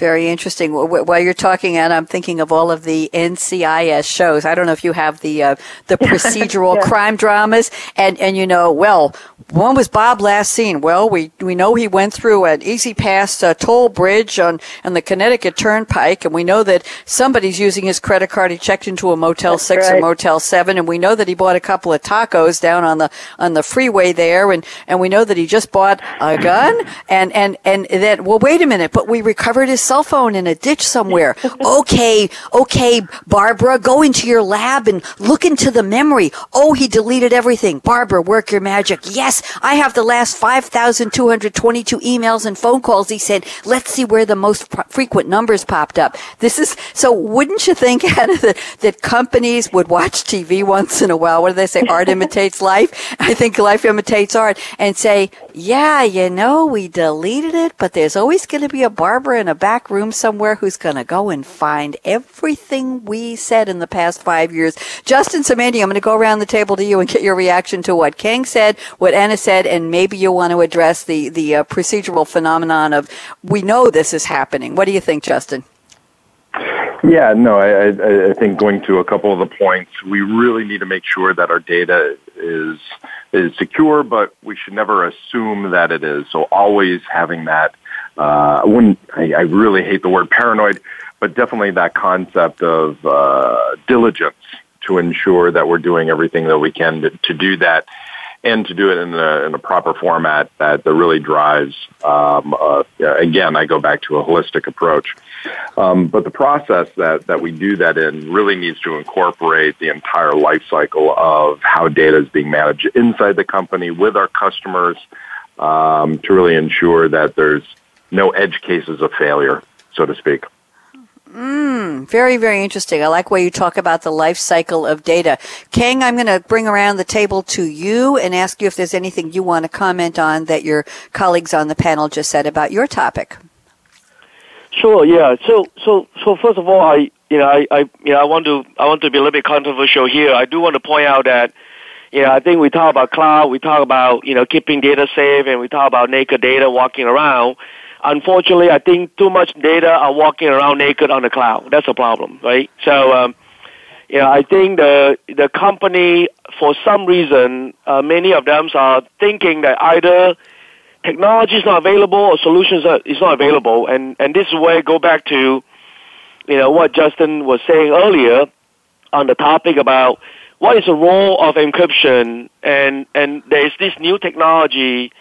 Very interesting. While you're talking, and I'm thinking of all of the NCIS shows. I don't know if you have the uh, the procedural yeah. crime dramas, and and you know, well, when was Bob last seen? Well, we we know he went through an E-ZPass uh, toll bridge on on the Connecticut Turnpike, and we know that somebody's using his credit card. He checked into a Motel That's Six right. or Motel Seven, and we know that he bought a couple of tacos down on the on the freeway there, and and we know that he just bought a gun, and and and that. Well, wait a minute, but we recovered his cell phone in a ditch somewhere. okay, okay, Barbara, go into your lab and look into the memory. Oh, he deleted everything. Barbara, work your magic. Yes, I have the last 5,222 emails and phone calls. He said, let's see where the most frequent numbers popped up. This is, so wouldn't you think, Anna, that, that companies would watch TV once in a while? What do they say? Art imitates life. I think life imitates art and say, yeah, you know, we deleted it, but there's always going to be a Barbara in a back back room somewhere who's going to go and find everything we said in the past five years. Justin Somaini, I'm going to go around the table to you and get your reaction to what Keng said, what Anna said, and maybe you want to address the, the uh, procedural phenomenon of we know this is happening. What do you think, Justin? Yeah, no, I, I, think going to a couple of the points, we really need to make sure that our data is is secure, but we should never assume that it is. So always having that uh, I wouldn't, I, I really hate the word paranoid, but definitely that concept of uh, diligence to ensure that we're doing everything that we can to, to do that and to do it in a, in a proper format that, that really drives, um, uh, again, I go back to a holistic approach. Um, but the process that, that we do that in really needs to incorporate the entire life cycle of how data is being managed inside the company with our customers um, to really ensure that there's no edge cases of failure, so to speak. Mm, very, very interesting. I like where you talk about the life cycle of data. Keng, I'm going to bring around the table to you and ask you if there's anything you want to comment on that your colleagues on the panel just said about your topic. Sure. Yeah. So, so, so first of all, I, you know, I, I, you know, I want to, I want to be a little bit controversial here. I do want to point out that, you know, I think we talk about cloud, we talk about, you know, keeping data safe, and we talk about naked data walking around unfortunately, I think too much data are walking around naked on the cloud. That's a problem, right? So, um, you know, I think the the company, for some reason, uh, many of them are thinking that either technology is not available or solutions are, is not available, and and this is where I go back to, you know, what Justin was saying earlier on the topic about what is the role of encryption, and and there is this new technology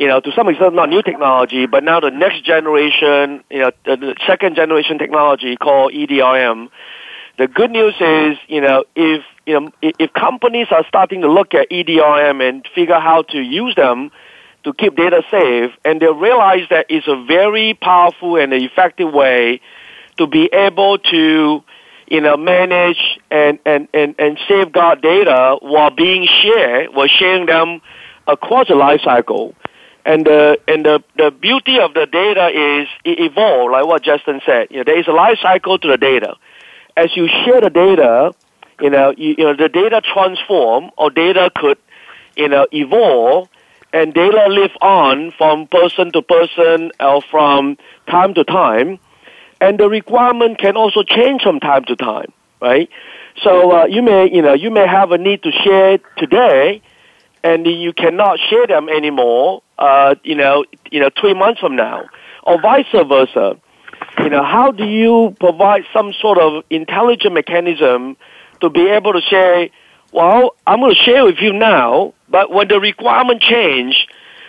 you know, to some extent not new technology, but now the next generation, you know, the second generation technology called EDRM. The good news is, you know, if you know if companies are starting to look at EDRM and figure out how to use them to keep data safe, and they realize that it's a very powerful and effective way to be able to, you know, manage and and and, and safeguard data while being shared, while sharing them across the life cycle and the and the, the beauty of the data is it evolves, like what Justin said. You know, there is a life cycle to the data. As you share the data, you know, you, you know, the data transform or data could, you know, evolve and data live on from person to person or from time to time. And the requirement can also change from time to time, right? So uh, you may, you know, you may have a need to share today, and you cannot share them anymore uh, you know, you know, three months from now, or vice versa. You know, how do you provide some sort of intelligent mechanism to be able to say, well, I'm going to share with you now, but when the requirement change,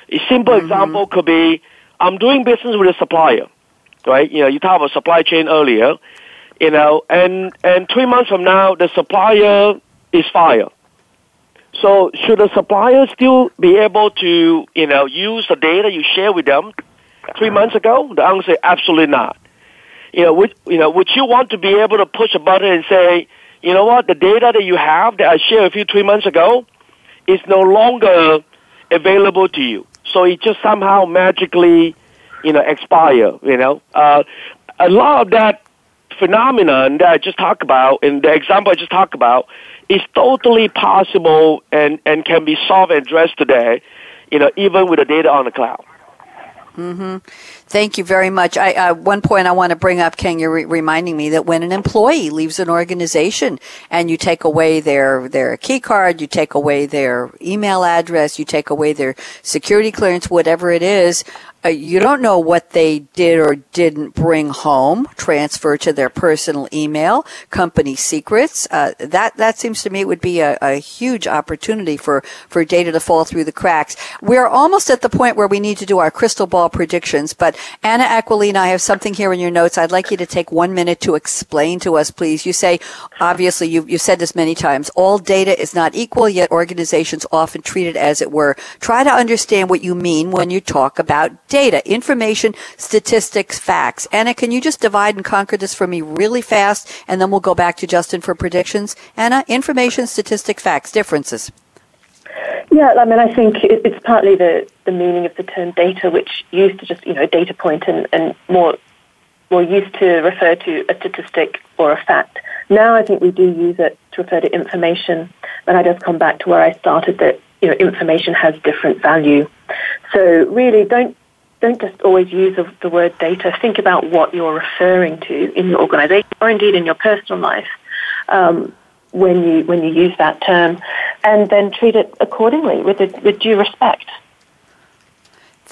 a simple mm-hmm. example could be, I'm doing business with a supplier, right? You know, you talked about supply chain earlier, you know, and, and three months from now, the supplier is fired so should the supplier still be able to, you know, use the data you share with them three months ago? The answer is absolutely not. You know, would, you know, would you want to be able to push a button and say, you know what, the data that you have that I shared with you three months ago is no longer available to you. So it just somehow magically, you know, expire, you know. Uh, a lot of that phenomenon that I just talked about, and the example I just talked about, is totally possible and, and can be solved and addressed today, you know, even with the data on the cloud. Mm-hmm. Thank you very much. I, uh, one point I want to bring up, Ken, you're re- reminding me that when an employee leaves an organization and you take away their, their key card, you take away their email address, you take away their security clearance, whatever it is, uh, you don't know what they did or didn't bring home, transfer to their personal email, company secrets. Uh, that that seems to me would be a, a, huge opportunity for for data to fall through the cracks. We're almost at the point where we need to do our crystal ball predictions. But Anna Aquilina, I have something here in your notes. I'd like you to take one minute to explain to us, please. You say, obviously, you you've said this many times. All data is not equal, yet organizations often treat it as it were. Try to understand what you mean when you talk about data, information, statistics, facts. Anna, can you just divide and conquer this for me really fast? And then we'll go back to Justin for predictions. Anna, information, statistic, facts, differences. Yeah, I mean, I think it's partly the, the meaning of the term data, which used to just, you know, data point and, and more, more used to refer to a statistic or a fact. Now I think we do use it to refer to information, and I just come back to where I started that, you know, information has different value. So really don't don't just always use the word data. Think about what you're referring to in your organization or indeed in your personal life um, when you when you use that term, and then treat it accordingly with a, with due respect.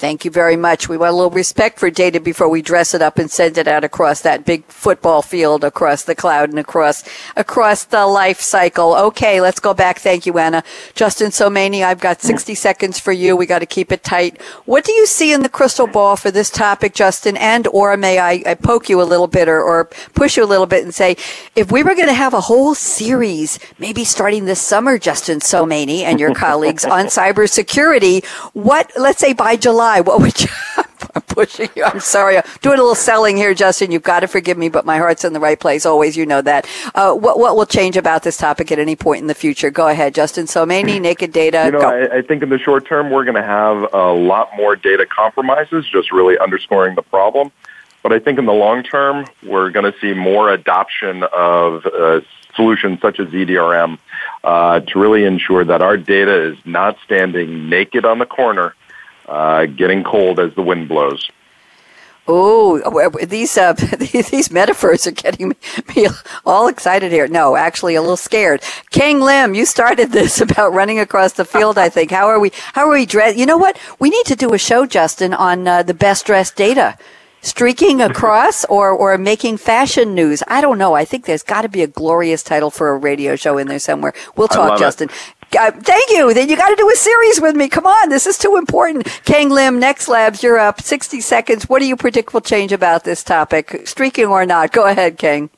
Thank you very much. We want a little respect for data before we dress it up and send it out across that big football field, across the cloud and across, across the life cycle. Okay, let's go back. Thank you, Anna. Justin Somaini, I've got 60 seconds for you. We got to keep it tight. What do you see in the crystal ball for this topic, Justin? And or may I, I poke you a little bit or, or push you a little bit and say, if we were going to have a whole series, maybe starting this summer, Justin Somaini and your colleagues on cybersecurity, what, let's say by July, what would you? I'm pushing you. I'm sorry. I'm doing a little selling here, Justin. You've got to forgive me, but my heart's in the right place. Always, you know that. Uh, what what will change about this topic at any point in the future? Go ahead, Justin. So many naked data. You know, I, I, think in the short term we're going to have a lot more data compromises, just really underscoring the problem. But I think in the long term we're going to see more adoption of uh, solutions such as EDRM uh, to really ensure that our data is not standing naked on the corner uh, getting cold as the wind blows. Oh, these uh, these metaphors are getting me all excited here. No, actually, a little scared. Keng Lim, you started this about running across the field. I think. How are we? How are we dressed? You know what? We need to do a show, Justin, on uh, the best dressed data. Streaking across or, or making fashion news. I don't know. I think there's got to be a glorious title for a radio show in there somewhere. We'll talk, Justin. It. Uh, thank you. Then you got to do a series with me. Come on, this is too important. Keng Lim, NextLabs, you're up. 60 seconds. What do you predict will change about this topic, streaking or not? Go ahead, Keng.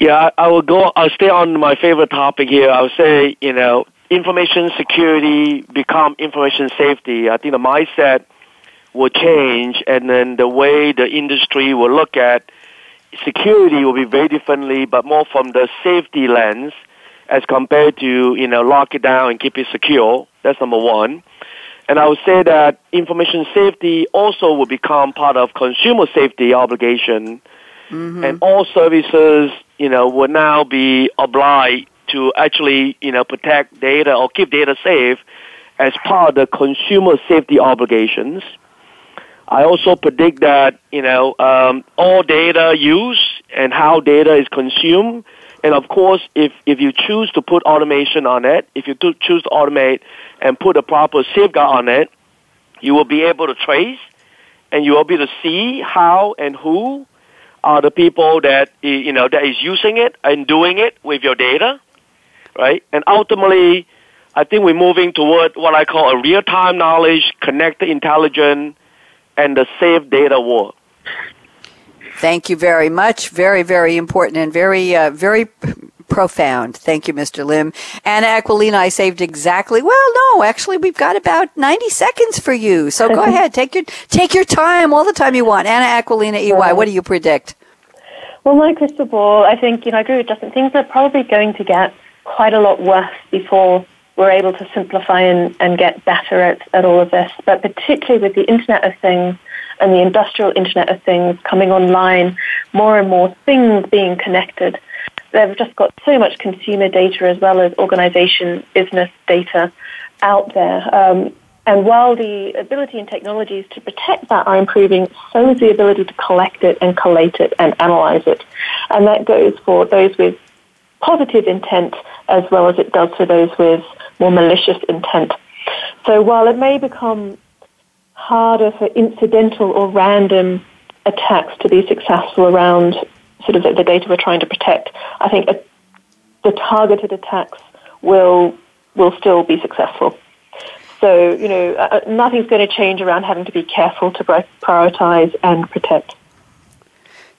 Yeah, I will go. I'll stay on my favorite topic here. I'll say, you know, information security become information safety. I think the mindset will change, and then the way the industry will look at security will be very differently, but more from the safety lens as compared to, you know, lock it down and keep it secure. That's number one. And I would say that information safety also will become part of consumer safety obligation. Mm-hmm. And all services, you know, will now be obliged to actually, you know, protect data or keep data safe as part of the consumer safety obligations. I also predict that, you know, um, all data use and how data is consumed and of course, if, if you choose to put automation on it, if you do choose to automate and put a proper safeguard on it, you will be able to trace and you will be able to see how and who are the people that, you know, that is using it and doing it with your data, right? And ultimately, I think we're moving toward what I call a real-time knowledge, connected intelligence, and the safe data world. Thank you very much. Very, very important and very, uh, very profound. Thank you, Mr. Lim. Anna Aquilina, I saved exactly. Well, no, actually, we've got about ninety seconds for you. So go ahead, take your take your time, all the time you want. Anna Aquilina, EY. What do you predict? Well, my crystal ball, I think you know, I agree with Justin. Things are probably going to get quite a lot worse before we're able to simplify and, and get better at, at all of this. But particularly with the Internet of Things and the industrial Internet of Things coming online, more and more things being connected. They've just got so much consumer data as well as organization business data out there. Um, And while the ability and technologies to protect that are improving, so is the ability to collect it and collate it and analyze it. And that goes for those with positive intent as well as it does for those with more malicious intent. So while it may become harder for incidental or random attacks to be successful around sort of the, the data we're trying to protect, I think a, the targeted attacks will will still be successful. So, you know, uh, uh nothing's going to change around having to be careful to prioritize and protect.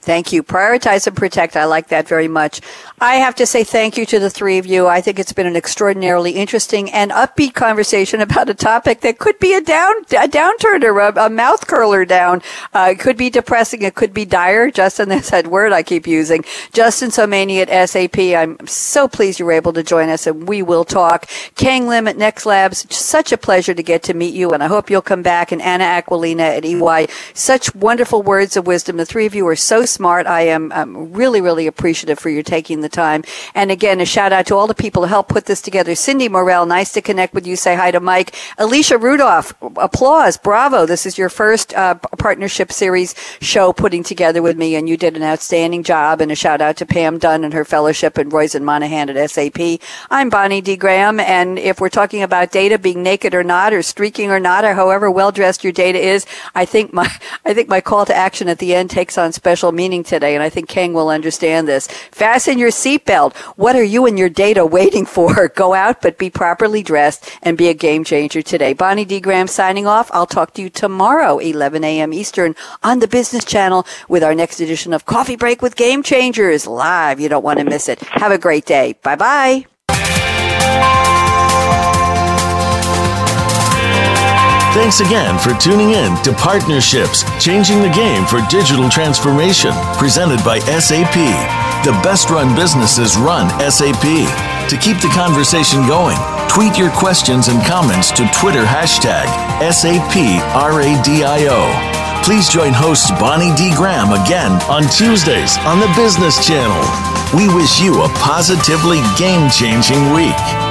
Thank you. Prioritize and protect. I like that very much. I have to say thank you to the three of you. I think it's been an extraordinarily interesting and upbeat conversation about a topic that could be a down a downturner, a, a mouth curler down. Uh, it could be depressing. It could be dire. Justin, that's that word I keep using. Justin Somaini at SAP. I'm so pleased you were able to join us, and we will talk. Keng Lim at NextLabs. Such a pleasure to get to meet you, and I hope you'll come back. And Anna Aquilina at EY. Such wonderful words of wisdom. The three of you are so smart. I am I'm really, really appreciative for your taking the time. And again, a shout out to all the people who helped put this together. Cindy Morel, nice to connect with you. Say hi to Mike. Alicia Rudolph, applause. Bravo. This is your first uh, partnership series show putting together with me, and you did an outstanding job. And a shout out to Pam Dunn and her fellowship and Royce Monahan at SAP. I'm Bonnie D. Graham, and if we're talking about data being naked or not, or streaking or not, or however well dressed your data is, I think my I think my call to action at the end takes on special meaning today, and I think Keng will understand this. Fasten your seatbelt. What are you and your data waiting for? Go out, but be properly dressed and be a game changer today. Bonnie D. Graham signing off. I'll talk to you tomorrow, 11 a.m. Eastern on the Business Channel with our next edition of Coffee Break with Game Changers live. You don't want to miss it. Have a great day. Bye bye. Thanks again for tuning in to Partnerships Changing the Game for Digital Transformation, presented by SAP. The best run businesses run SAP. To keep the conversation going, tweet your questions and comments to Twitter hashtag SAPRADIO. Please join host Bonnie D. Graham again on Tuesdays on the Business Channel. We wish you a positively game changing week.